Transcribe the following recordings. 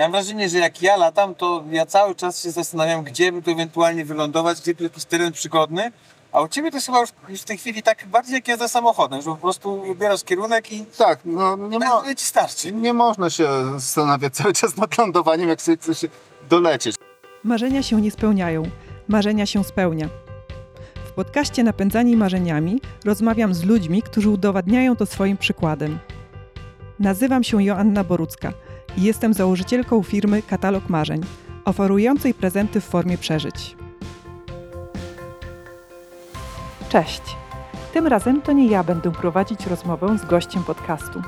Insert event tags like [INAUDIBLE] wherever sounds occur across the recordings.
Ja mam wrażenie, że jak ja latam, to ja cały czas się zastanawiam, gdzie by tu ewentualnie wylądować, gdzie tu jakiś teren przygodny. A u Ciebie to jest chyba już w tej chwili tak bardziej jak jazda samochodem, że po prostu wybierasz kierunek i Tak, no nie, mo- ci starczy. nie można się zastanawiać cały czas nad lądowaniem, jak sobie chce się dolecieć. Marzenia się nie spełniają, marzenia się spełnia. W podcaście Napędzani Marzeniami rozmawiam z ludźmi, którzy udowadniają to swoim przykładem. Nazywam się Joanna Borucka i jestem założycielką firmy Katalog Marzeń, oferującej prezenty w formie przeżyć. Cześć! Tym razem to nie ja będę prowadzić rozmowę z gościem podcastu.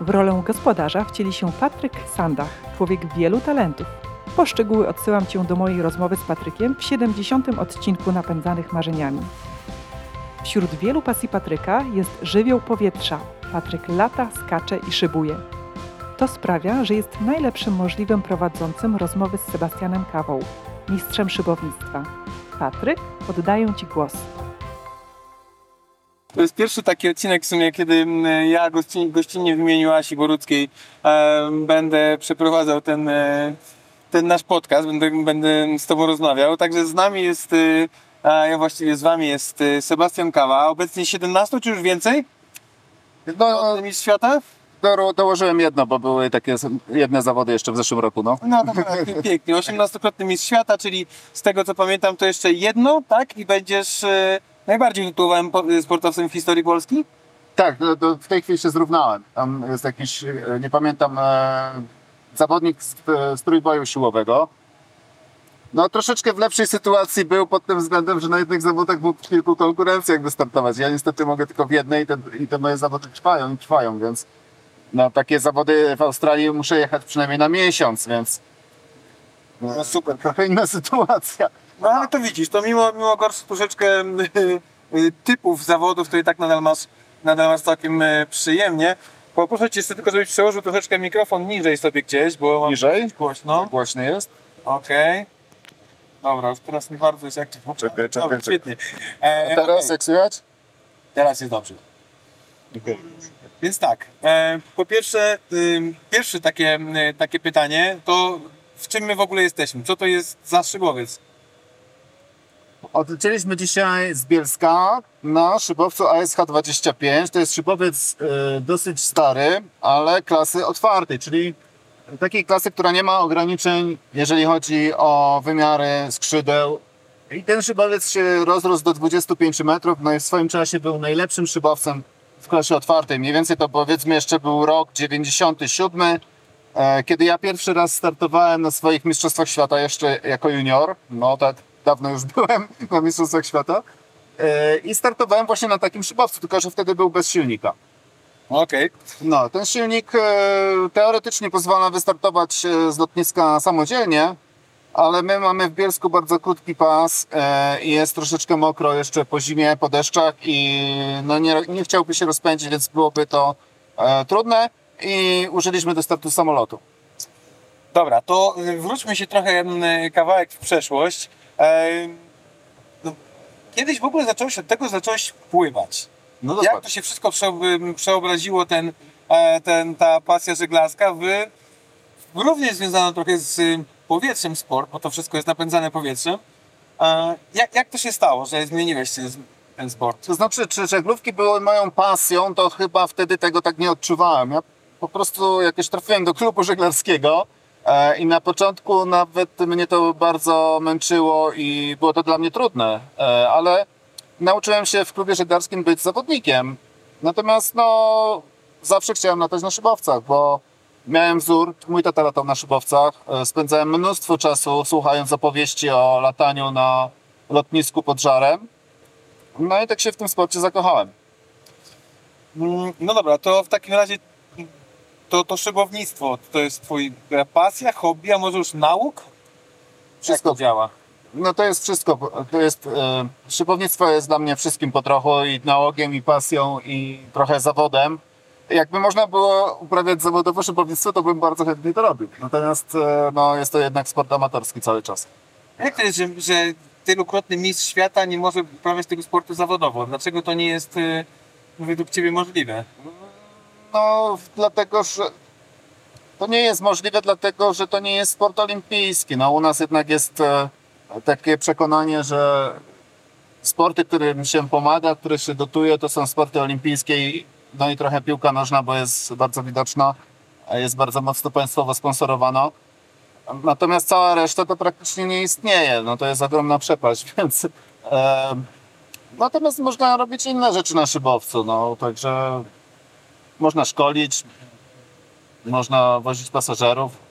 W rolę gospodarza wcieli się Patryk Sandach, człowiek wielu talentów. Po szczegóły odsyłam Cię do mojej rozmowy z Patrykiem w 70. odcinku Napędzanych Marzeniami. Wśród wielu pasji Patryka jest żywioł powietrza. Patryk lata, skacze i szybuje. To sprawia, że jest najlepszym możliwym prowadzącym rozmowy z Sebastianem Kawą, mistrzem szybownictwa. Patryk, oddaję Ci głos. To jest pierwszy taki odcinek w sumie, kiedy mm, ja gościnnie, gościnnie w imieniu Asi Boruckiej e, będę przeprowadzał ten, e, ten nasz podcast, będę, będę z Tobą rozmawiał. Także z nami jest, e, a ja właściwie z Wami jest e, Sebastian Kawa, obecnie 17 czy już więcej? No, Mistrz świata? Do, dołożyłem jedno, bo były takie jedne zawody jeszcze w zeszłym roku, no. No to tak, pięknie. 18-krotny mistrz świata, czyli z tego co pamiętam to jeszcze jedno, tak? I będziesz e, najbardziej tytułowym po- sportowcem w historii Polski? Tak, do, do, w tej chwili się zrównałem. Tam jest jakiś, e, nie pamiętam, e, zawodnik z, z trójboju siłowego. No troszeczkę w lepszej sytuacji był pod tym względem, że na jednych zawodach mógł w kilku konkurencjach wystartować. Ja niestety mogę tylko w jednej i te, i te moje zawody trwają i trwają, więc na takie zawody w Australii muszę jechać przynajmniej na miesiąc, więc No super. trochę inna [LAUGHS] sytuacja. No ale to widzisz, to mimo, mimo gorszych troszeczkę y, typów zawodów, to i tak nadal masz, nadal masz całkiem y, przyjemnie. Poproszę Cię jeszcze tylko, żebyś przełożył troszeczkę mikrofon niżej sobie gdzieś, bo mam Niżej? głośno. Głośny jest? Okej. Dobra, już teraz nie bardzo jest jak to. Czekaj, czekaj, Dobra, czekaj. świetnie. E, A teraz okej. jak słychać? Teraz jest dobrze. Więc tak, e, po pierwsze, ym, pierwsze takie, y, takie pytanie, to w czym my w ogóle jesteśmy? Co to jest za szybowiec? Odlecieliśmy dzisiaj z Bielska na szybowcu ASH-25. To jest szybowiec e, dosyć stary, ale klasy otwartej, czyli takiej klasy, która nie ma ograniczeń, jeżeli chodzi o wymiary skrzydeł. I ten szybowiec się rozrósł do 25 metrów, no i w swoim czasie był najlepszym szybowcem w klasie otwartej. Mniej więcej to powiedzmy jeszcze był rok 97, e, kiedy ja pierwszy raz startowałem na swoich Mistrzostwach Świata jeszcze jako junior. No tak dawno już [LAUGHS] byłem na Mistrzostwach Świata. E, I startowałem właśnie na takim szybowcu, tylko że wtedy był bez silnika. Okej. No, ten silnik e, teoretycznie pozwala wystartować z lotniska samodzielnie, ale my mamy w Bielsku bardzo krótki pas e, i jest troszeczkę mokro jeszcze po zimie, po deszczach i no nie, nie chciałby się rozpędzić, więc byłoby to e, trudne i użyliśmy do startu samolotu. Dobra, to y, wróćmy się trochę kawałek w przeszłość. E, no, kiedyś w ogóle zacząłeś od tego, że zacząłeś pływać. No Jak to się wszystko przeob- przeobraziło, ten, ten, ta pasja żeglarska w, w również związaną trochę z powietrzem sport, bo to wszystko jest napędzane powietrzem. E, jak, jak to się stało, że zmieniłeś ten, ten sport? To znaczy, czy żeglówki były moją pasją, to chyba wtedy tego tak nie odczuwałem. Ja po prostu jakoś trafiłem do klubu żeglarskiego e, i na początku nawet mnie to bardzo męczyło i było to dla mnie trudne, e, ale nauczyłem się w klubie żeglarskim być zawodnikiem. Natomiast no, zawsze chciałem latać na szybowcach, bo miałem wzór, mój tata latał na szybowcach, e, spędzałem mnóstwo czasu słuchając opowieści o lataniu na lotnisku pod żarem. No i tak się w tym sporcie zakochałem. Mm, No dobra, to w takim razie to, to szybownictwo to jest twój e, pasja, hobby, a może już nauk? Wszystko Jak to działa? No to jest wszystko. To jest, e, szybownictwo jest dla mnie wszystkim po trochu i nałogiem, i pasją, i trochę zawodem. Jakby można było uprawiać zawodowo szybownictwo, to bym bardzo chętnie to robił. Natomiast e, no, jest to jednak sport amatorski cały czas. Jak to jest, że, że tylukrotny mistrz świata nie może uprawiać tego sportu zawodowo? Dlaczego to nie jest y, według Ciebie możliwe? No, dlatego, że to nie jest możliwe, dlatego że to nie jest sport olimpijski. No, u nas jednak jest e, takie przekonanie, że sporty, którym się pomaga, które się dotuje, to są sporty olimpijskie i, no i trochę piłka nożna, bo jest bardzo widoczna, jest bardzo mocno państwowo sponsorowana. Natomiast cała reszta to praktycznie nie istnieje. No to jest ogromna przepaść, [LAUGHS] więc. E, natomiast można robić inne rzeczy na szybowcu. No, także można szkolić, można wozić pasażerów.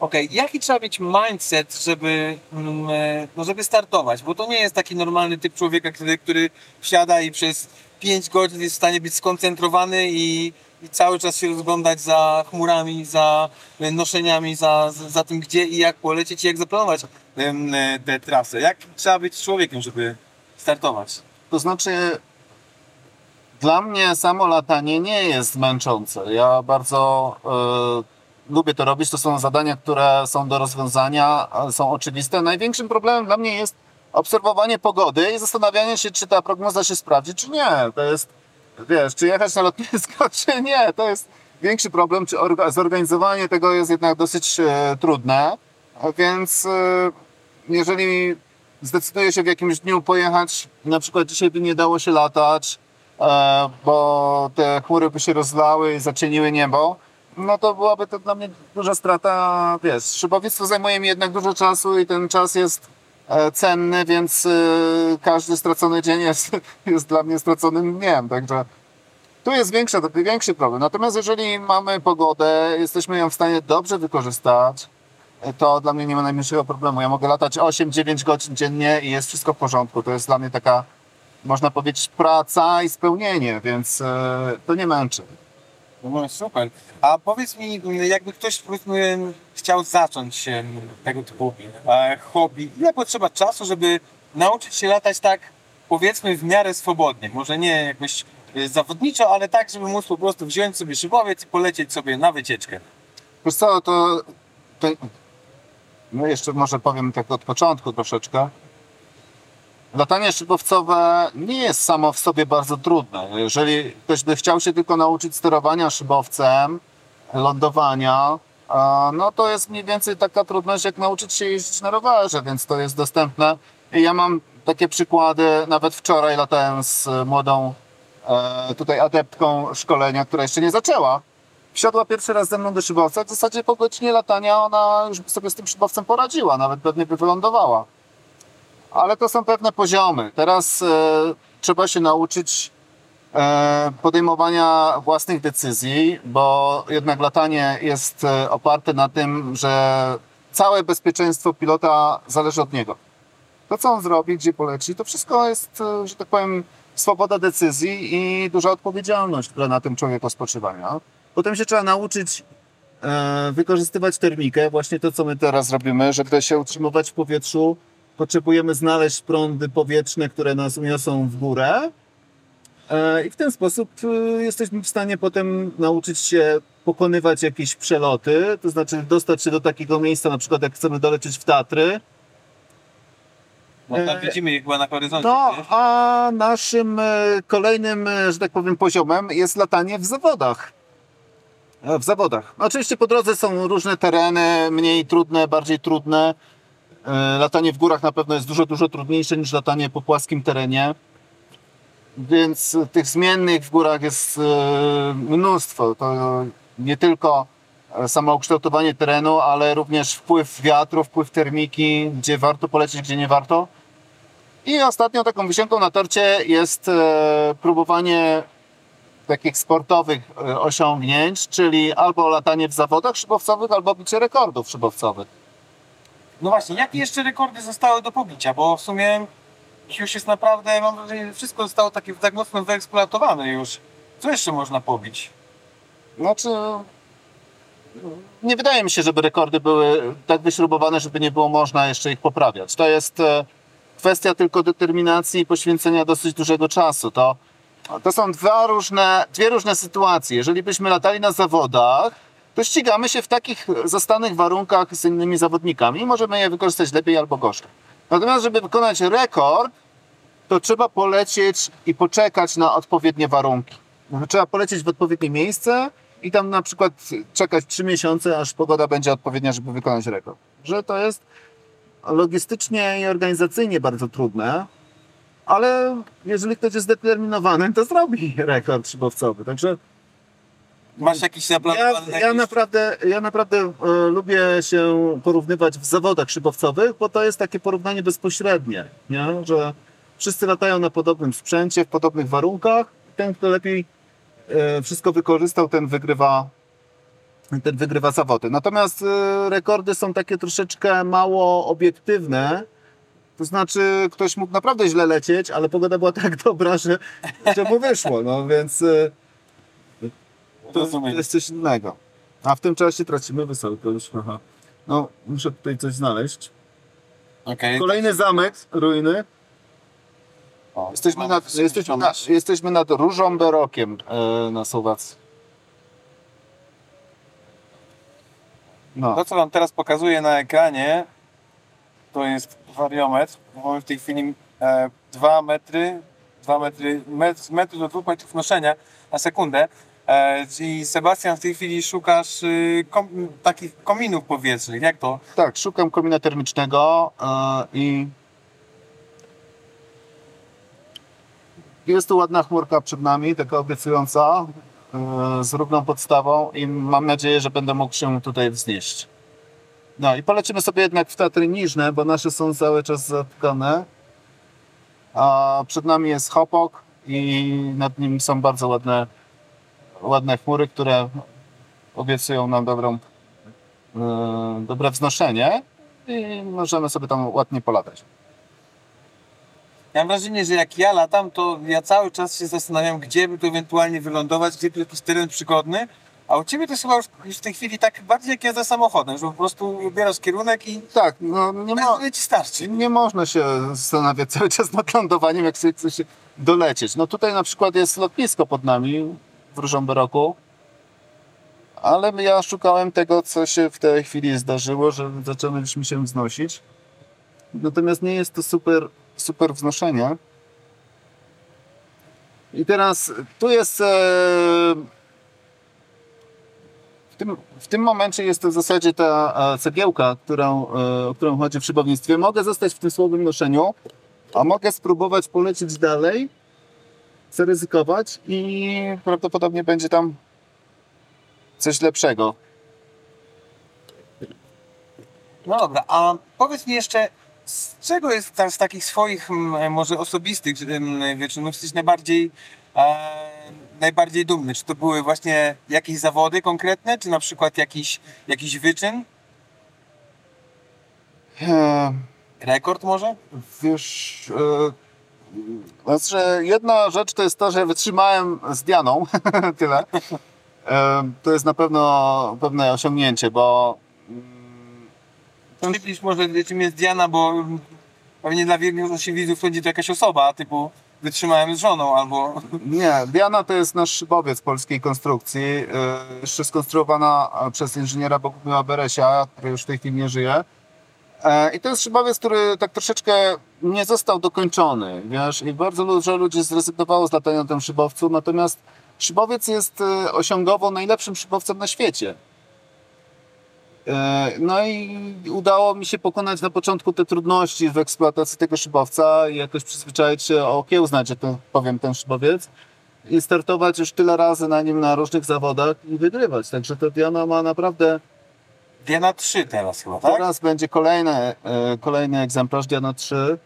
Okej, jaki trzeba mieć mindset, żeby, mm, e, no żeby startować? Bo to nie jest taki normalny typ człowieka, który, który wsiada i przez 5 godzin jest w stanie być skoncentrowany i, i cały czas się rozglądać za chmurami, za e, noszeniami, za, za, tym, gdzie i jak polecieć i jak zaplanować e, tę trasę. Jak trzeba być człowiekiem, żeby startować? To znaczy, dla mnie samo latanie nie jest męczące. Ja bardzo e, lubię to robić. To są zadania, które są do rozwiązania, są oczywiste. Największym problemem dla mnie jest obserwowanie pogody i zastanawianie się, czy ta prognoza się sprawdzi, czy nie. To jest, wiesz, czy jechać na lotnisko, [LAUGHS] czy nie. To jest większy problem, czy orga- zorganizowanie tego jest jednak dosyć e, trudne. A Więc e, jeżeli zdecyduję się w jakimś dniu pojechać, na przykład dzisiaj by nie dało się latać, e, bo te chmury by się rozlały i zacieniły niebo, no to byłaby to dla mnie duża strata, wiesz, szybowictwo zajmuje mi jednak dużo czasu i ten czas jest cenny, więc e, każdy stracony dzień jest, [LAUGHS] jest dla mnie straconym dniem, także tu jest większa, większy problem. Natomiast jeżeli mamy pogodę, jesteśmy ją w stanie dobrze wykorzystać, to dla mnie nie ma najmniejszego problemu. Ja mogę latać 8-9 godzin dziennie i jest wszystko w porządku. To jest dla mnie taka, można powiedzieć, praca i spełnienie, więc e, to nie męczy. No super. A powiedz mi, jakby ktoś powiedzmy chciał zacząć tego typu e, hobby, ile potrzeba czasu, żeby nauczyć się latać tak powiedzmy w miarę swobodnie? Może nie jakoś e, zawodniczo, ale tak, żeby móc po prostu wziąć sobie szybowiec i polecieć sobie na wycieczkę. Wiesz co, to, to no jeszcze może powiem tak od początku troszeczkę. Latanie szybowcowe nie jest samo w sobie bardzo trudne. Jeżeli ktoś by chciał się tylko nauczyć sterowania szybowcem, lądowania, no to jest mniej więcej taka trudność, jak nauczyć się jeździć na rowerze, więc to jest dostępne. I ja mam takie przykłady, nawet wczoraj latałem z młodą e, tutaj adeptką szkolenia, która jeszcze nie zaczęła. Wsiadła pierwszy raz ze mną do szybowca. W zasadzie po godzinie latania ona już sobie z tym szybowcem poradziła, nawet pewnie by wylądowała. Ale to są pewne poziomy. Teraz e, trzeba się nauczyć e, podejmowania własnych decyzji, bo jednak latanie jest e, oparte na tym, że całe bezpieczeństwo pilota zależy od niego. To, co on zrobi, gdzie poleci, to wszystko jest, e, że tak powiem, swoboda decyzji i duża odpowiedzialność, która na tym człowieku spoczywa. Potem się trzeba nauczyć e, wykorzystywać termikę, właśnie to, co my teraz robimy, żeby się utrzymywać w powietrzu. Potrzebujemy znaleźć prądy powietrzne, które nas uniosą w górę. E, I w ten sposób e, jesteśmy w stanie potem nauczyć się pokonywać jakieś przeloty, to znaczy dostać się do takiego miejsca, na przykład jak chcemy dolecieć w Tatry, No tam E, widzimy ich chyba na horyzoncie. no, nie? a naszym kolejnym, że tak powiem, poziomem jest latanie w zawodach. W zawodach. Oczywiście po drodze są różne tereny, mniej trudne, bardziej trudne. E, Latanie w górach na pewno jest dużo, dużo trudniejsze niż latanie po płaskim terenie. Więc tych zmiennych w górach jest e, mnóstwo. To nie tylko e, samo ukształtowanie terenu, ale również wpływ wiatru, wpływ termiki, gdzie warto polecieć, gdzie nie warto. I ostatnią taką wisienką na torcie jest próbowanie takich sportowych osiągnięć, czyli albo latanie w zawodach szybowcowych, albo bicie rekordów szybowcowych. No właśnie, jakie jeszcze rekordy zostały do pobicia? Bo w sumie już jest naprawdę, mam wrażenie, że wszystko zostało takie tak mocno wyeksploatowane już. Co jeszcze można pobić? Znaczy, nie wydaje mi się, żeby rekordy były tak wyśrubowane, żeby nie było można jeszcze ich poprawiać. To jest e, kwestia tylko determinacji i poświęcenia dosyć dużego czasu. To, to są dwa różne, dwie różne sytuacje. Jeżeli byśmy latali na zawodach, to ścigamy się w takich zastanych warunkach z innymi zawodnikami i możemy je wykorzystać lepiej albo gorzej. Natomiast, żeby wykonać rekord, to trzeba polecieć i poczekać na odpowiednie warunki. Trzeba polecieć w odpowiednie miejsce i tam na przykład czekać 3 miesiące, aż pogoda będzie odpowiednia, żeby wykonać rekord. Że to jest logistycznie i organizacyjnie bardzo trudne, ale jeżeli ktoś jest zdeterminowany, to zrobi rekord szybowcowy. Także Masz jakiś ja, zaplanowany ja jakiś... naprawdę, ja naprawdę e, lubię się porównywać w zawodach szybowcowych, bo to jest takie porównanie bezpośrednie, nie? że wszyscy latają na podobnym sprzęcie, w podobnych warunkach. Ten, kto lepiej e, wszystko wykorzystał, ten wygrywa, ten wygrywa zawody. Natomiast e, rekordy są takie troszeczkę mało obiektywne. To znaczy, ktoś mógł naprawdę źle lecieć, ale pogoda była tak dobra, że, że mu wyszło. No więc. E, to Rozumiem. jest coś innego. A w tym czasie tracimy wysokość. Aha. No, muszę tutaj coś znaleźć. Okej. Kolejny zamek, ruiny. O, Jesteśmy mamy nad, wysokość jesteśmy nad, jesteśmy nad Różą Berokiem e, na Słowacji. No, To, co Wam teraz pokazuję na ekranie, to jest wariometr. Mamy w tej chwili 2 metry, 2 metry, metr, z metru do 2 metrów noszenia na sekundę. E, Czyli Sebastian, w tej chwili szukasz y, kom, takich kominów powietrznych. Jak to? tak, szukam komina termicznego e, i jest tu ładna chmurka przed nami, taka obiecująca, e, z równą podstawą i mam nadzieję, że będę mógł się tutaj wznieść. No i polecimy sobie jednak w Tatry Niżne, bo nasze są cały czas zatkane. A przed nami jest Hopok i nad nim są bardzo ładne, ładne chmury, które obiecują nam dobrą, e, dobre wznoszenie i możemy sobie tam ładnie polatać. Ja mam wrażenie, że jak ja latam, to ja cały czas się zastanawiam, gdzie by tu ewentualnie wylądować, gdzie tu jakiś teren przygodny. A u Ciebie to jest chyba już, już w tej chwili tak bardziej jak jazda samochodem, że po prostu wybierasz kierunek i Tak, no nie, mo- ci starczy. nie można się zastanawiać cały czas nad lądowaniem, jak sobie chce się dolecieć. No tutaj na przykład jest lotnisko pod nami w Różomberoku, ale ja szukałem tego, co się w tej chwili zdarzyło, że zaczęliśmy się wznosić. Natomiast nie jest to super, super wznoszenie. I teraz tu jest. E, w, tym, w tym momencie jest to w zasadzie ta e, cegiełka, którą, e, o którą chodzi w szybownictwie. Mogę zostać w tym słabym noszeniu, a mogę spróbować polecieć dalej, zaryzykować i prawdopodobnie będzie tam coś lepszego. No dobra, a powiedz mi jeszcze, z czego jest z takich swoich może osobistych mm, wyczynów jesteś najbardziej, e, najbardziej dumny? Czy to były właśnie jakieś zawody konkretne, czy na przykład jakiś, jakiś wyczyn? E, Rekord może? Wiesz, e, znaczy jedna rzecz to jest to, że wytrzymałem z Dianą, [LAUGHS] tyle. E, to jest na pewno pewne osiągnięcie, bo mm, Przybliż może czym jest Diana, bo pewnie dla wielu naszych widzów będzie to jakaś osoba, typu wytrzymałem z żoną albo... Nie, Diana to jest nasz szybowiec polskiej konstrukcji, yy, jeszcze skonstruowana e, przez inżyniera Bogumiła Beresia, który już w tej chwili nie żyje. E, I to jest szybowiec, który tak troszeczkę nie został dokończony, wiesz, i bardzo dużo ludzi zrezygnowało z latania na tym szybowcu, natomiast szybowiec jest e, osiągowo najlepszym szybowcem na świecie. E, No i udało mi się pokonać na początku te trudności w eksploatacji tego szybowca i jakoś przyzwyczaić się, okiełznać, że to powiem, ten szybowiec i startować już tyle razy na nim na różnych zawodach i wygrywać. Także to Diana ma naprawdę, Diana 3 teraz chyba, tak? teraz będzie kolejny, e, kolejny egzemplarz Diana 3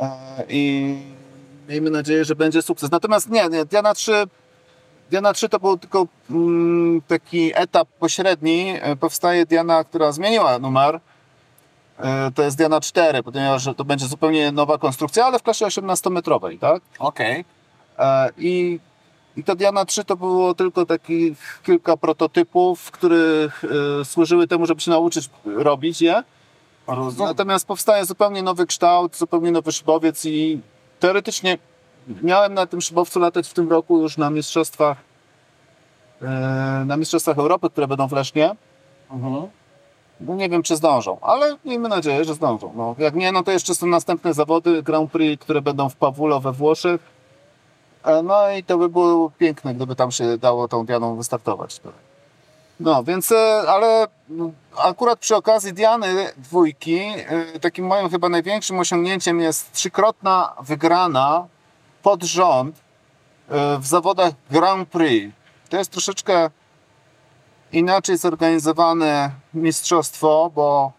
E, i miejmy nadzieję, że będzie sukces. Natomiast nie, nie Diana 3 Diana 3 to był tylko mm, taki etap pośredni. E, Powstaje Diana, która zmieniła numer. To jest Diana 4, ponieważ to będzie zupełnie nowa konstrukcja, ale w klasie 18-metrowej, tak? Okej. E, I, I ta Diana 3 to było tylko takich kilka prototypów, których e, służyły temu, żeby się nauczyć robić je. Rozumiem. Natomiast powstaje zupełnie nowy kształt, zupełnie nowy szybowiec i teoretycznie miałem na tym szybowcu latać w tym roku już na mistrzostwach e, na mistrzostwach Europy, które będą w Lesznie. Mhm. No nie wiem, czy zdążą, ale miejmy nadzieję, że zdążą. No, jak nie, no to jeszcze są następne zawody Grand Prix, które będą w Pawulo we Włoszech. E, No i to by było piękne, gdyby tam się dało tą Dianą wystartować. No, więc, e, ale akurat przy okazji Diany dwójki, e, takim moim chyba największym osiągnięciem jest trzykrotna wygrana pod rząd w zawodach Grand Prix. To jest troszeczkę inaczej zorganizowane mistrzostwo, bo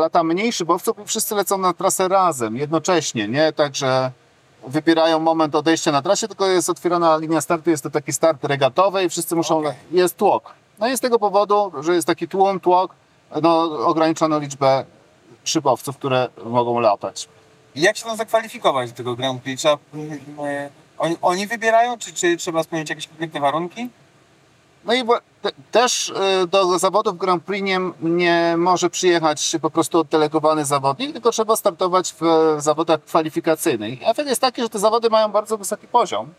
lata mniej szybowców i wszyscy lecą na trasę razem, jednocześnie, nie? Także wybierają moment odejścia na trasie, tylko jest otwierana linia startu, jest to taki start regatowy i wszyscy muszą, Okej. jest tłok. No i z tego powodu, że jest taki tłum, tłok, no ograniczono liczbę szybowców, które mogą latać. Jak się tam zakwalifikować do tego Grand Prix? Trzeba, oni, oni wybierają, czy, czy trzeba spełnić jakieś konkretne warunki? No i też y, do zawodów Grand Prix nie, nie może przyjechać po prostu oddelegowany zawodnik, tylko trzeba startować w zawodach kwalifikacyjnych. Efekt jest taki, że te zawody mają bardzo wysoki poziom.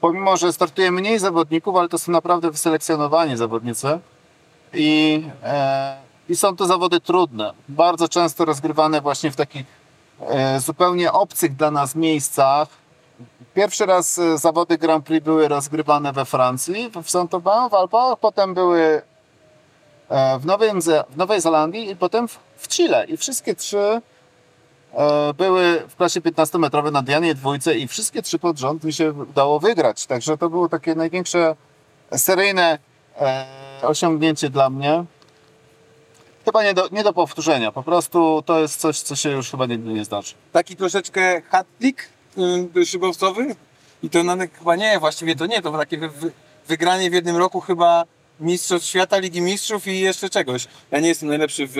Pomimo, że startuje mniej zawodników, ale to są naprawdę wyselekcjonowani zawodnicy. I, e, I są to zawody trudne. Bardzo często rozgrywane właśnie w takich e, zupełnie obcych dla nas miejscach. Pierwszy raz e, zawody Grand Prix były rozgrywane we Francji, w Saint-Aubin, w Alpach, potem były e, w w Nowej Zelandii i potem w, w Chile. I wszystkie trzy e, były w klasie 15-metrowej na Dianie dwójce i wszystkie trzy pod rząd mi się udało wygrać. Także to było takie największe seryjne e, osiągnięcie dla mnie. Chyba nie do, nie do powtórzenia. Po prostu to jest coś, co się już chyba nigdy nie zdarzy. Taki troszeczkę hat-trick y, szybowcowy? I to chyba nie, właściwie to nie, to takie wy, wy, wygranie w jednym roku chyba Mistrzostw Świata, Ligi Mistrzów i jeszcze czegoś. Ja nie jestem najlepszy w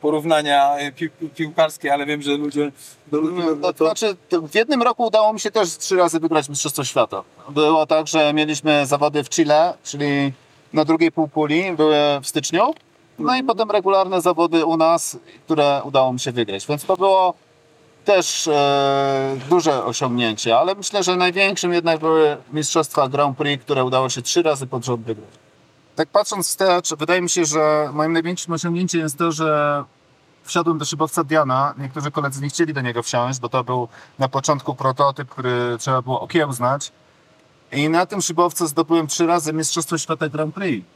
porównania y, pił, piłkarskie, ale wiem, że ludzie... Do, No, to znaczy, to w jednym roku udało mi się też trzy razy wygrać Mistrzostwo Świata. Było tak, że mieliśmy zawody w Chile, czyli na drugiej półkuli, były w styczniu. No i potem regularne zawody u nas, które udało mi się wygrać. Więc to było też e, duże osiągnięcie, ale myślę, że największym jednak były Mistrzostwa Grand Prix, które udało się trzy razy pod rząd wygrać. Tak patrząc wstecz, wydaje mi się, że moim największym osiągnięciem jest to, że wsiadłem do szybowca Diana. Niektórzy koledzy nie chcieli do niego wsiąść, bo to był na początku prototyp, który trzeba było okiełznać. I na tym szybowcu zdobyłem trzy razy Mistrzostwo Świata Grand Prix.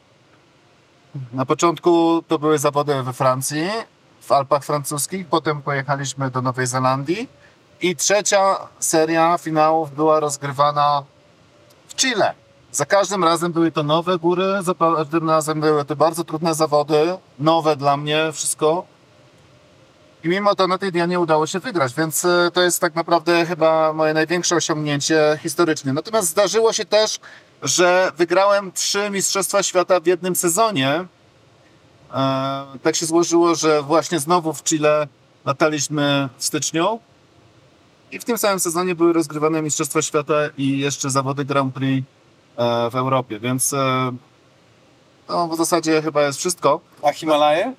Na początku to były zawody we Francji, w Alpach francuskich, potem pojechaliśmy do Nowej Zelandii i trzecia seria finałów była rozgrywana w Chile. Za każdym razem były to nowe góry, za każdym razem były to bardzo trudne zawody, nowe dla mnie wszystko. I mimo to na tej Dianie udało się wygrać, więc e, to jest tak naprawdę chyba moje największe osiągnięcie historycznie. Natomiast zdarzyło się też, że wygrałem trzy Mistrzostwa Świata w jednym sezonie. E, tak się złożyło, że właśnie znowu w Chile lataliśmy w styczniu. I w tym samym sezonie były rozgrywane Mistrzostwa Świata i jeszcze zawody Grand Prix e, w Europie, więc e, no, w zasadzie chyba jest wszystko. A Himalaje?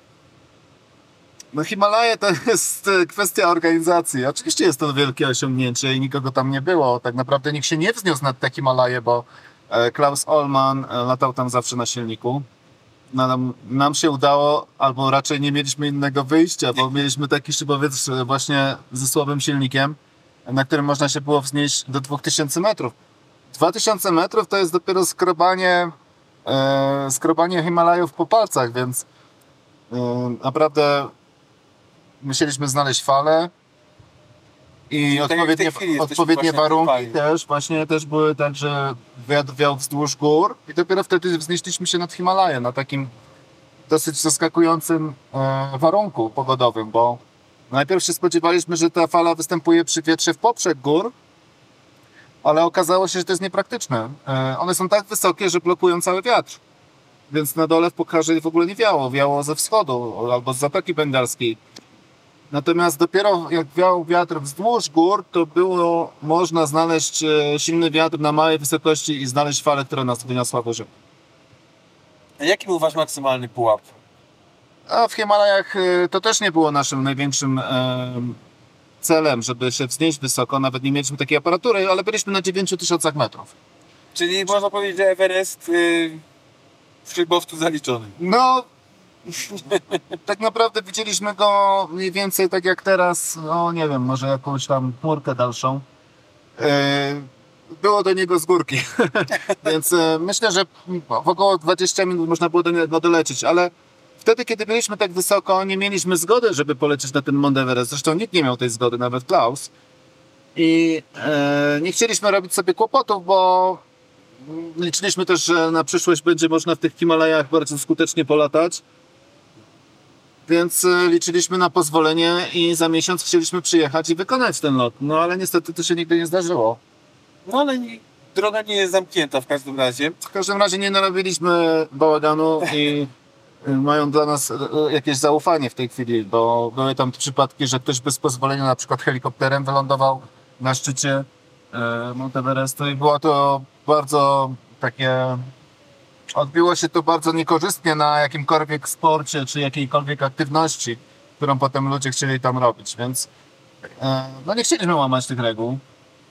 No Himalaje to [LAUGHS] jest kwestia organizacji. Oczywiście jest to wielkie osiągnięcie i nikogo tam nie było. Tak naprawdę nikt się nie wzniósł nad te Himalaje, bo Klaus Olman latał tam zawsze na silniku. Nam, nam się udało, albo raczej nie mieliśmy innego wyjścia, bo mieliśmy taki szybowiec właśnie ze słabym silnikiem, na którym można się było wznieść do 2000 metrów. 2000 metrów to jest dopiero skrobanie, e, skrobanie Himalajów po palcach, więc e, naprawdę musieliśmy znaleźć fale i odpowiednie, odpowiednie warunki też właśnie też były tak, że wiatr wiał wzdłuż gór i dopiero wtedy wznieśliśmy się nad Himalaje na takim dosyć zaskakującym e, warunku pogodowym, bo najpierw się spodziewaliśmy, że ta fala występuje przy wietrze w poprzek gór, ale okazało się, że to jest niepraktyczne. E, one są tak wysokie, że blokują cały wiatr. Więc na dole w Pokarze w ogóle nie wiało, wiało ze wschodu albo z Zatoki Bengalskiej. Natomiast dopiero jak wiał wiatr wzdłuż gór, to było można znaleźć e, silny wiatr na małej wysokości i znaleźć falę, która nas wyniosła wyżej. A jaki był wasz maksymalny pułap? A w Himalajach e, to też nie było naszym największym e, celem, żeby się wznieść wysoko. Nawet nie mieliśmy takiej aparatury, ale byliśmy na 9000 metrów. Czyli można powiedzieć, że Everest y, w szybowcu zaliczony. No, tak naprawdę widzieliśmy go mniej więcej tak jak teraz, no nie wiem, może jakąś tam chmurkę dalszą. Yy, było do niego z górki. [LAUGHS] Więc e, myślę, że w około 20 minut można było do niego dolecieć, ale wtedy, kiedy byliśmy tak wysoko, nie mieliśmy zgody, żeby polecieć na ten Mount Everest. Zresztą nikt nie miał tej zgody, nawet Klaus. I e, nie chcieliśmy robić sobie kłopotów, bo liczyliśmy też, że na przyszłość będzie można w tych Himalajach bardzo skutecznie polatać. Więc e, liczyliśmy na pozwolenie i za miesiąc chcieliśmy przyjechać i wykonać ten lot. No ale niestety to się nigdy nie zdarzyło. No ale nie, droga nie jest zamknięta w każdym razie. W każdym razie nie narobiliśmy bałaganu i y, mają dla nas y, jakieś zaufanie w tej chwili, bo były tam przypadki, że ktoś bez pozwolenia na przykład helikopterem wylądował na szczycie e, Mount Everestu i było to bardzo takie... Odbiło się to bardzo niekorzystnie na jakimkolwiek sporcie czy jakiejkolwiek aktywności, którą potem ludzie chcieli tam robić, więc e, no nie chcieliśmy łamać tych reguł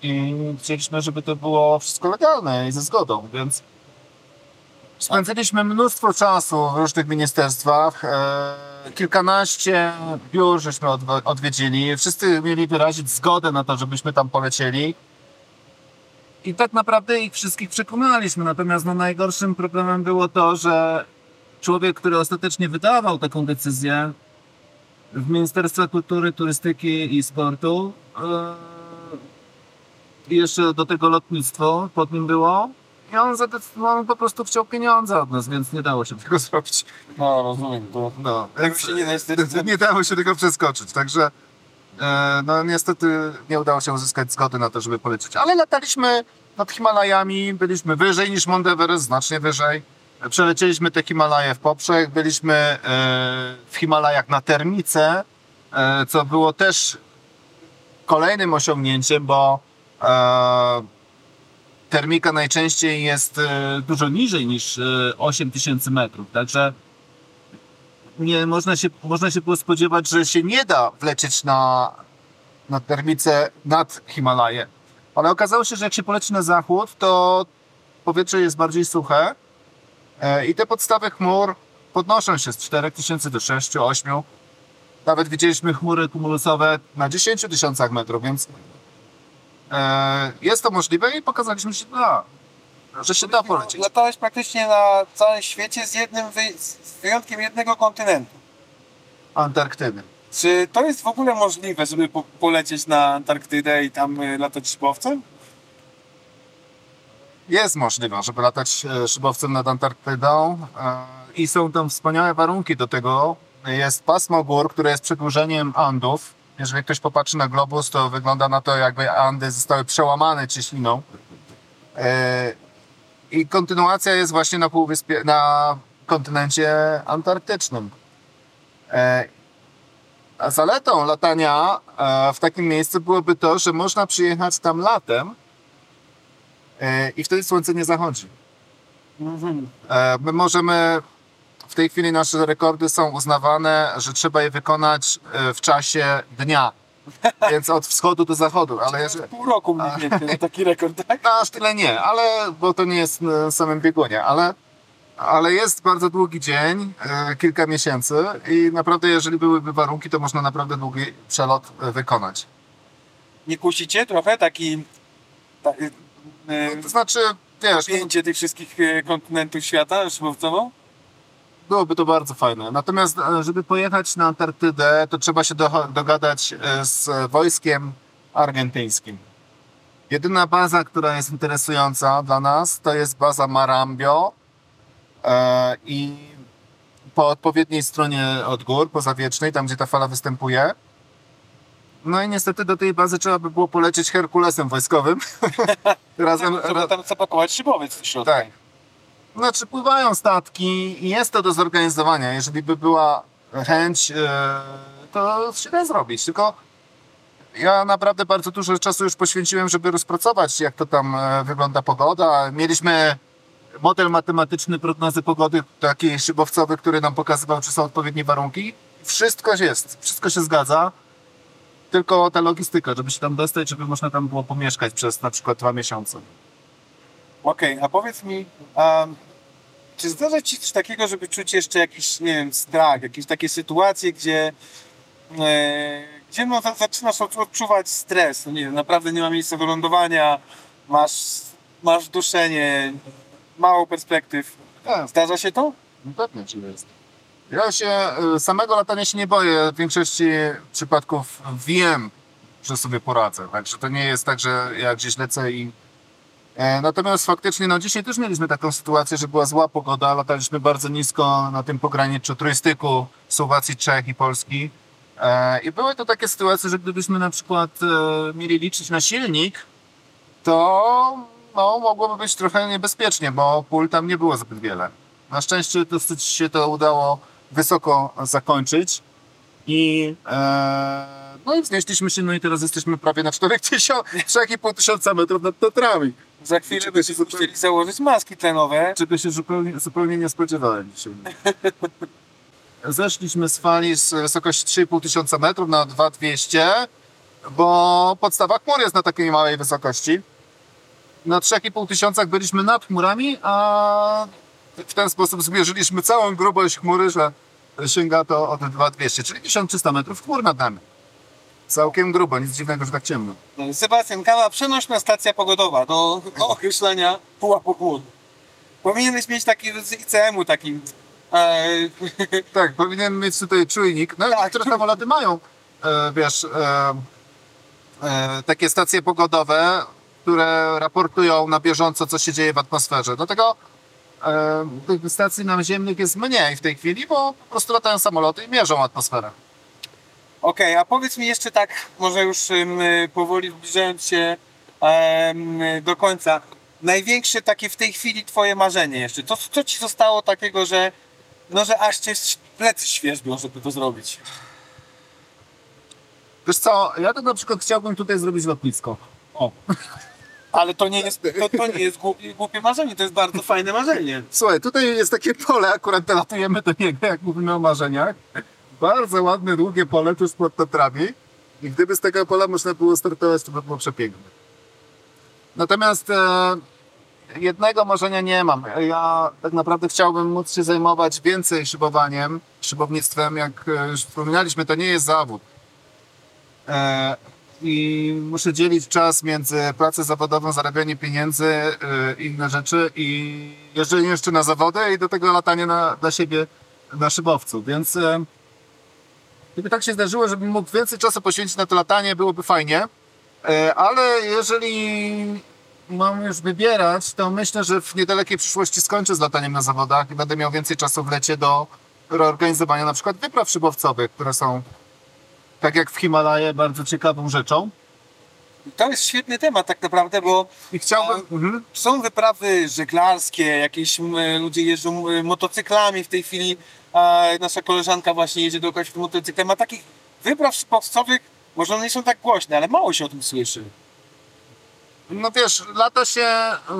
i chcieliśmy, żeby to było wszystko legalne i ze zgodą, więc spędziliśmy mnóstwo czasu w różnych ministerstwach. E, kilkanaście biur żeśmy odw- odwiedzili. Wszyscy mieli wyrazić zgodę na to, żebyśmy tam polecieli. I tak naprawdę ich wszystkich przekonaliśmy. Natomiast no, najgorszym problemem było to, że człowiek, który ostatecznie wydawał taką decyzję w Ministerstwie Kultury, Turystyki i Sportu, i jeszcze do tego lotnictwo pod nim było. I on, zadecydował, on po prostu chciał pieniądze od nas, więc nie dało się tego [LAUGHS] zrobić. No rozumiem. To... No, Tego się nie [LAUGHS] nie dało się tego przeskoczyć, także no niestety nie udało się uzyskać zgody na to, żeby polecieć. Ale lataliśmy nad Himalajami, byliśmy wyżej niż Mount Everest, znacznie wyżej. Przelecieliśmy te Himalaje w poprzek, byliśmy e, w Himalajach na termice, e, co było też kolejnym osiągnięciem, bo e, termika najczęściej jest e, dużo niżej niż e, 8000 metrów, także nie można się, można się było spodziewać, że się nie da wlecieć na, na termicę nad Himalaje. Ale okazało się, że jak się poleci na zachód, to powietrze jest bardziej suche e, i te podstawy chmur podnoszą się z 4000 do 6, 8. Nawet widzieliśmy chmury kumulusowe na 10 tysiącach metrów, więc e, jest to możliwe i pokazaliśmy, że że się da polecieć. Latałeś praktycznie na całym świecie z jednym wy... z wyjątkiem jednego kontynentu. Antarktydy. Czy to jest w ogóle możliwe, żeby po polecieć na Antarktydę i tam y, latać szybowcem? Jest możliwe, żeby latać e, szybowcem nad Antarktydą e, i są tam wspaniałe warunki do tego. Jest pasmo gór, które jest przedłużeniem Andów. Jeżeli ktoś popatrzy na globus, to wygląda na to, jakby Andy zostały przełamane cieśliną. E, I kontynuacja jest właśnie na półwyspie, na kontynencie antarktycznym. E, A zaletą latania e, w takim miejscu byłoby to, że można przyjechać tam latem e, i wtedy słońce nie zachodzi. E, My możemy, w tej chwili nasze rekordy są uznawane, że trzeba je wykonać w czasie dnia, [LAUGHS] więc od wschodu do zachodu, ale jeżeli, Pół roku mniej więcej na taki rekord, tak? no, aż tyle nie, ale bo to nie jest na samym biegunie, ale, ale jest bardzo długi dzień, e, kilka miesięcy i naprawdę jeżeli byłyby warunki, to można naprawdę długi przelot e, wykonać. Nie kusicie trochę taki... Ta, y, To znaczy, wiesz, pięcie tych wszystkich kontynentów świata szybowcowo? Byłoby to bardzo fajne. Natomiast, e, żeby pojechać na Antarktydę, to trzeba się do, dogadać e, z wojskiem argentyńskim. Jedyna baza, która jest interesująca dla nas, to jest baza Marambio e, i po odpowiedniej stronie od gór, po zawiecznej, tam gdzie ta fala występuje. No i niestety do tej bazy trzeba by było polecieć Herkulesem wojskowym. [LAUGHS] Razem, Trzeba tam zapakować szybowiec w środku. tak. Znaczy pływają statki i jest to do zorganizowania. Jeżeli by była chęć, e, to się da zrobić. Tylko ja naprawdę bardzo dużo czasu już poświęciłem, żeby rozpracować, jak to tam e, wygląda pogoda. Mieliśmy model matematyczny prognozy pogody, taki szybowcowy, który nam pokazywał, czy są odpowiednie warunki. Wszystko jest, wszystko się zgadza. Tylko ta logistyka, żeby się tam dostać, żeby można tam było pomieszkać przez na przykład dwa miesiące. Okej, a powiedz mi, um, czy zdarza ci coś takiego, żeby czuć jeszcze jakiś, nie wiem, strach, jakieś takie sytuacje, gdzie, e, gdzie no, za- zaczynasz od- odczuwać stres, no nie wiem, naprawdę nie ma miejsca do lądowania, masz, masz duszenie, mało perspektyw. Tak, Zdarza się to? no pewnie, czy jest. Ja się y, samego latania się nie boję. W większości przypadków wiem, że sobie poradzę. Także to nie jest tak, że ja gdzieś lecę i. E, natomiast faktycznie, no dzisiaj też mieliśmy taką sytuację, że była zła pogoda. Lataliśmy bardzo nisko na tym pograniczu turystyku Słowacji, Czech i Polski. E, I były to takie sytuacje, że gdybyśmy na przykład e, mieli liczyć na silnik, to no, mogłoby być trochę niebezpiecznie, bo pól tam nie było zbyt wiele. Na szczęście dosyć się to udało wysoko zakończyć i no i wznieśliśmy się, no i teraz jesteśmy prawie na 4,5 [LAUGHS] tysiąca metrów nad Tatrami. Za chwilę będziemy zupełnie- chcieli założyć maski tlenowe. Czego się zupełnie, zupełnie nie spodziewałem dzisiaj. [LAUGHS] Zeszliśmy z fali z wysokości 3,5 tysiąca metrów na 2,200, bo podstawa chmur jest na takiej małej wysokości. Na 3,5 tysiącach byliśmy nad chmurami, a w ten sposób zmierzyliśmy całą grubość chmury, że sięga to od 2,200, czyli 1300 metrów chmur nad nami. Całkiem grubo, nic dziwnego, że tak ciemno. Sebastian, kawa przenośna stacja pogodowa do określenia pułapu chmur. Powinieneś mieć taki z ICM-u taki. E, [LAUGHS] Tak, powinien mieć tutaj czujnik. No, Tak. niektóre samoloty mają, e, wiesz, e, e, takie stacje pogodowe, które raportują na bieżąco, co się dzieje w atmosferze. Dlatego e, tych stacji naziemnych jest mniej w tej chwili, bo po prostu latają samoloty i mierzą atmosferę. Okej, a powiedz mi jeszcze tak, może już powoli zbliżając się do końca. Największe takie w tej chwili twoje marzenie jeszcze. Co, co ci zostało takiego, że no, że aż cię plecy świeżbią, żeby to zrobić? Wiesz co, ja to na przykład chciałbym tutaj zrobić lotnisko. O. [LAUGHS] Ale to nie jest, to, to nie jest głupie, głupie marzenie, to jest bardzo fajne marzenie. Słuchaj, tutaj jest takie pole, akurat latujemy do niego, jak mówimy o marzeniach. Bardzo ładne, długie pole tuż pod Tatrami. I gdyby z tego pola można było startować, to by było przepiękne. Natomiast e, jednego marzenia nie mam. Ja tak naprawdę chciałbym móc się zajmować więcej szybowaniem, szybownictwem. Jak e, już wspominaliśmy, to nie jest zawód. E, I muszę dzielić czas między pracę zawodową, zarabianie pieniędzy, e, inne rzeczy i jeżdżenie jeszcze na zawody i do tego latanie na, dla siebie na szybowcu. Więc e, gdyby tak się zdarzyło, żebym mógł więcej czasu poświęcić na to latanie, byłoby fajnie. E, Ale jeżeli mam już wybierać, to myślę, że w niedalekiej przyszłości skończę z lataniem na zawodach i będę miał więcej czasu w lecie do reorganizowania na przykład wypraw szybowcowych, które są, tak jak w Himalaje, bardzo ciekawą rzeczą. To jest świetny temat tak naprawdę, bo I chciałbym... Mhm. są wyprawy żeglarskie, jakieś ludzie jeżdżą motocyklami w tej chwili. A nasza koleżanka właśnie jedzie do kogoś motocyklem. A takich wypraw szybowcowych, może one nie są tak głośne, ale mało się o tym słyszy. No wiesz, lata się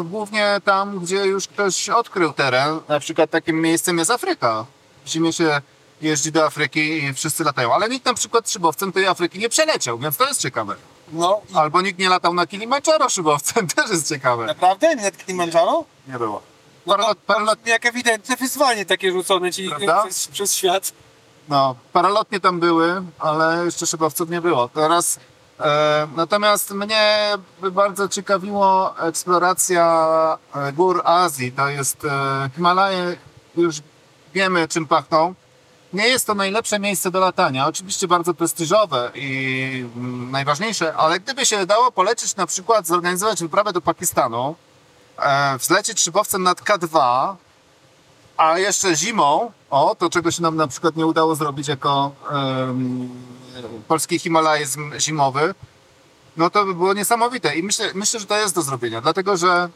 głównie tam, gdzie już ktoś odkrył teren. Na przykład takim miejscem jest Afryka. W zimie się jeździ do Afryki i wszyscy latają. Ale nikt na przykład szybowcem tej Afryki nie przeleciał, więc to jest ciekawe. No, Albo nikt nie latał na Kilimandżaro szybowcem, [LAUGHS] też jest ciekawe. naprawdę? Net Kilimanjaro? Nie było. Parę lat, parę lat, Jak ewidentne wyzwanie takie rzucone ci przez, przez świat. no, paralotnie tam były, ale jeszcze szybowców nie było. Teraz e, natomiast mnie by bardzo ciekawiło eksploracja e, gór Azji. To jest e, Himalaje, już wiemy czym pachną. Nie jest to najlepsze miejsce do latania, oczywiście bardzo prestiżowe i mm, najważniejsze, ale gdyby się dało polecieć na przykład, zorganizować wyprawę do Pakistanu, wzlecieć szybowcem nad K2, a jeszcze zimą, o, to czego się nam na przykład nie udało zrobić jako em, polski himalajzm zimowy, no to by było niesamowite. I myślę, myślę, że to jest do zrobienia, dlatego że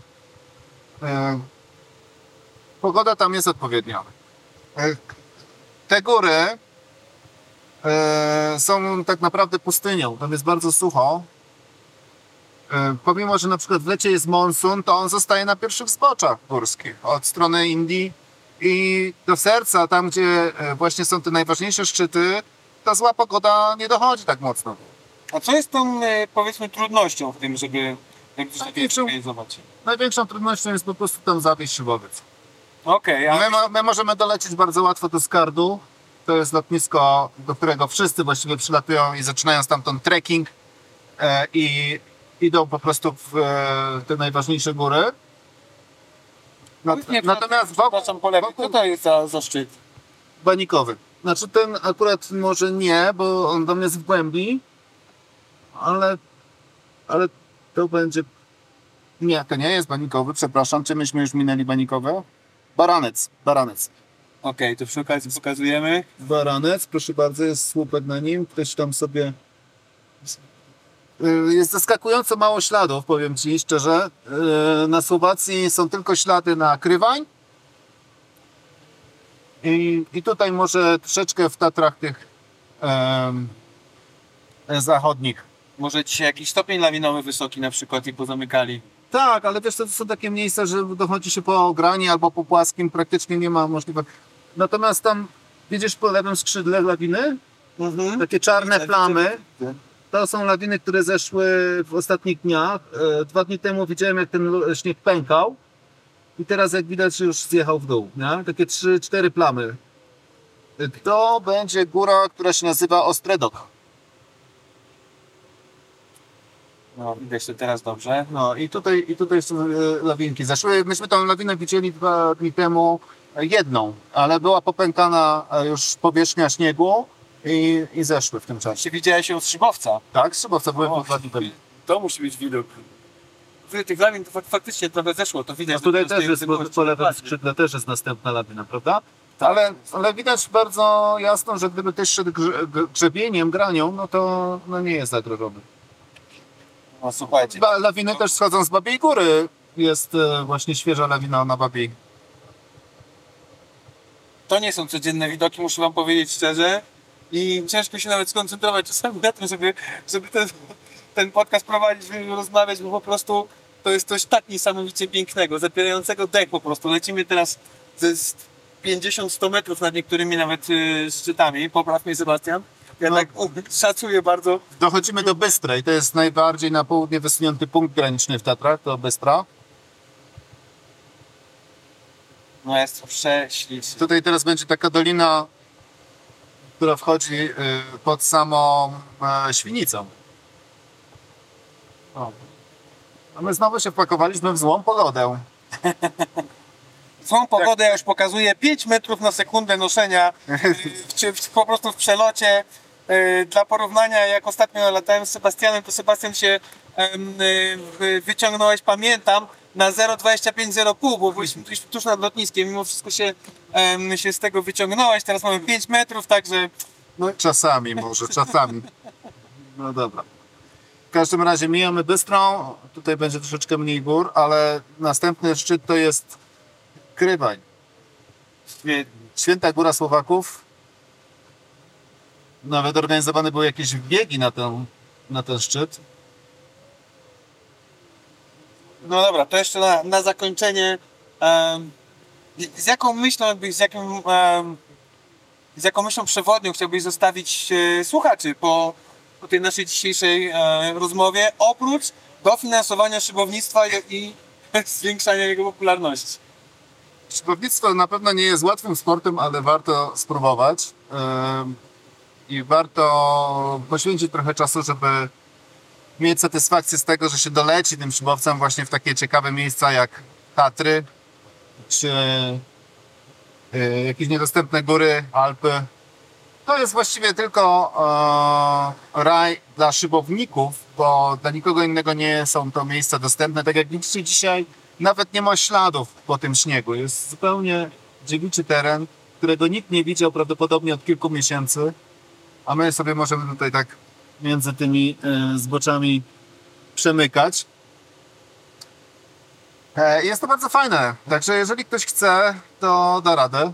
e, pogoda tam jest odpowiednia. E, te góry e, są tak naprawdę pustynią, tam jest bardzo sucho. E, pomimo, że na przykład w lecie jest monsun, to on zostaje na pierwszych zboczach górskich od strony Indii i do serca, tam gdzie e, właśnie są te najważniejsze szczyty, ta zła pogoda nie dochodzi tak mocno. A co jest tą, e, powiedzmy, trudnością w tym, żeby jak gdzieś takie Największą- zorganizować? Największą trudnością jest po prostu tam zawieść szybowiec. Okej, a My, my możemy dolecieć bardzo łatwo do Skardu. To jest lotnisko, do którego wszyscy właściwie przylatują i zaczynają stamtąd trekking. I idą po prostu w e, te najważniejsze góry. Nat- Nie, natomiast wokół, lewej. Co to jest za, za szczyt? banikowy. Znaczy ten akurat może nie, bo on tam jest w głębi, ale, ale to będzie... Nie, to nie jest banikowy, przepraszam, czy myśmy już minęli banikowe? Baranec, baranec. Okej, to przy okazji pokazujemy. Baranec, proszę bardzo, jest słupek na nim, ktoś tam sobie... Y, Jest zaskakująco mało śladów, powiem Ci szczerze. Y, Na Słowacji są tylko ślady na Krywań. I, i tutaj może troszeczkę w Tatrach tych em, zachodnich. Może dzisiaj jakiś stopień lawinowy wysoki na przykład i pozamykali. Tak, ale wiesz, to są takie miejsca, że dochodzi się po grani albo po płaskim, praktycznie nie ma możliwości. Natomiast tam, widzisz po lewym skrzydle lawiny? Mhm. Takie czarne plamy. To są lawiny, które zeszły w ostatnich dniach. E, Dwa dni temu widziałem, jak ten śnieg pękał. I teraz, jak widać, już zjechał w dół. Nie? Takie trzy, cztery plamy. To będzie góra, która się nazywa Ostredok. No, widać to teraz dobrze. No i tutaj, i tutaj są e, lawinki zeszły. Myśmy tą lawinę widzieli dwa dni temu e, jedną, ale była popękana już powierzchnia śniegu i, i zeszły w tym czasie. Się widziałeś ją z szybowca. Tak, szybowce były O, dwa dni temu. To musi być widok. Wy- Tych lawin to fak- faktycznie trochę zeszło, to widać. No tutaj też z jest, tej po, lewym skrzydle też jest następna lawina, prawda? Ale, ale widać bardzo jasno, że gdyby też szedł grze, grzebieniem, granią, no to no nie jest zagrożony. No słuchajcie, Ba- Lawiny też schodzą z Babiej Góry. Jest e, właśnie świeża lawina na Babiej. to nie są codzienne widoki, muszę wam powiedzieć szczerze. I ciężko się nawet skoncentrować czasami na tym, żeby, żeby ten, ten podcast prowadzić, żeby rozmawiać, bo po prostu to jest coś tak niesamowicie pięknego, zapierającego dech po prostu. Lecimy teraz ze 50-100 metrów nad niektórymi nawet y, szczytami. Popraw mnie Sebastian. Ja No. tak o, szacuję bardzo. Dochodzimy do Bystrej. To jest najbardziej na południe wysunięty punkt graniczny w Tatrach, to Bystra. No jest prześliczny. Tutaj teraz będzie taka dolina, która wchodzi y, pod samą e, Świnicą. O. A my znowu się wpakowaliśmy w złą pogodę. Tą pogodę ja już pokazuję 5 metrów na sekundę noszenia y, w, w, po prostu w przelocie. Y, Dla porównania, jak ostatnio latałem z Sebastianem, to Sebastian się wyciągnąłeś, pamiętam, na 0,25-0,5, bo byliśmy tuż, nad lotniskiem, mimo wszystko się, em, się z tego wyciągnąłeś, teraz mamy 5 metrów, także No czasami może, czasami. No dobra. W każdym razie mijamy Bystrą, tutaj będzie troszeczkę mniej gór, ale następny szczyt to jest Krywań. Święta Góra Słowaków. Nawet organizowane były jakieś biegi na ten, na ten szczyt. No dobra, to jeszcze na, na zakończenie. em, z jaką myślą, jakbyś, z, jakim, em, z jaką myślą przewodnią chciałbyś zostawić e, słuchaczy po, po tej naszej dzisiejszej e, rozmowie, oprócz dofinansowania szybownictwa i, i [LAUGHS] zwiększania jego popularności? Szybownictwo na pewno nie jest łatwym sportem, ale warto spróbować. Ym, I warto poświęcić trochę czasu, żeby mieć satysfakcję z tego, że się doleci tym szybowcem właśnie w takie ciekawe miejsca jak Tatry, czy y, jakieś niedostępne góry, Alpy. To jest właściwie tylko e, raj dla szybowników, bo dla nikogo innego nie są to miejsca dostępne. Tak jak widzicie dzisiaj, nawet nie ma śladów po tym śniegu. Jest zupełnie dziewiczy teren, którego nikt nie widział prawdopodobnie od kilku miesięcy, a my sobie możemy tutaj tak między tymi e, zboczami przemykać. E, Jest to bardzo fajne, także jeżeli ktoś chce, to da radę.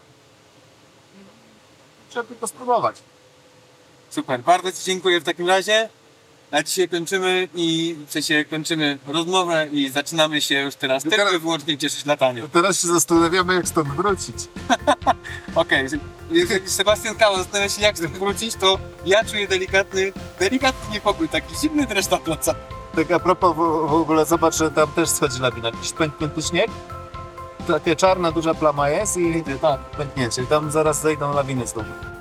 Trzeba tylko spróbować. Super, bardzo Ci dziękuję w takim razie. Na dzisiaj kończymy i w sensie kończymy rozmowę i zaczynamy się już teraz tylko i wyłącznie cieszyć lataniem. Teraz się zastanawiamy, jak stąd wrócić. [LAUGHS] Okej, jeżeli Sebastian Kało zastanawia się jak stąd wrócić, to ja czuję delikatny, delikatny niepokój, taki zimny dreszcz na plecach. Tak a propos w, w ogóle, zobacz, że tam też schodzi lawina. Jakiś pęknięty śnieg. Taka czarna, duża plama jest i Tak. pęknięcie. Tam zaraz zejdą lawiny znowu.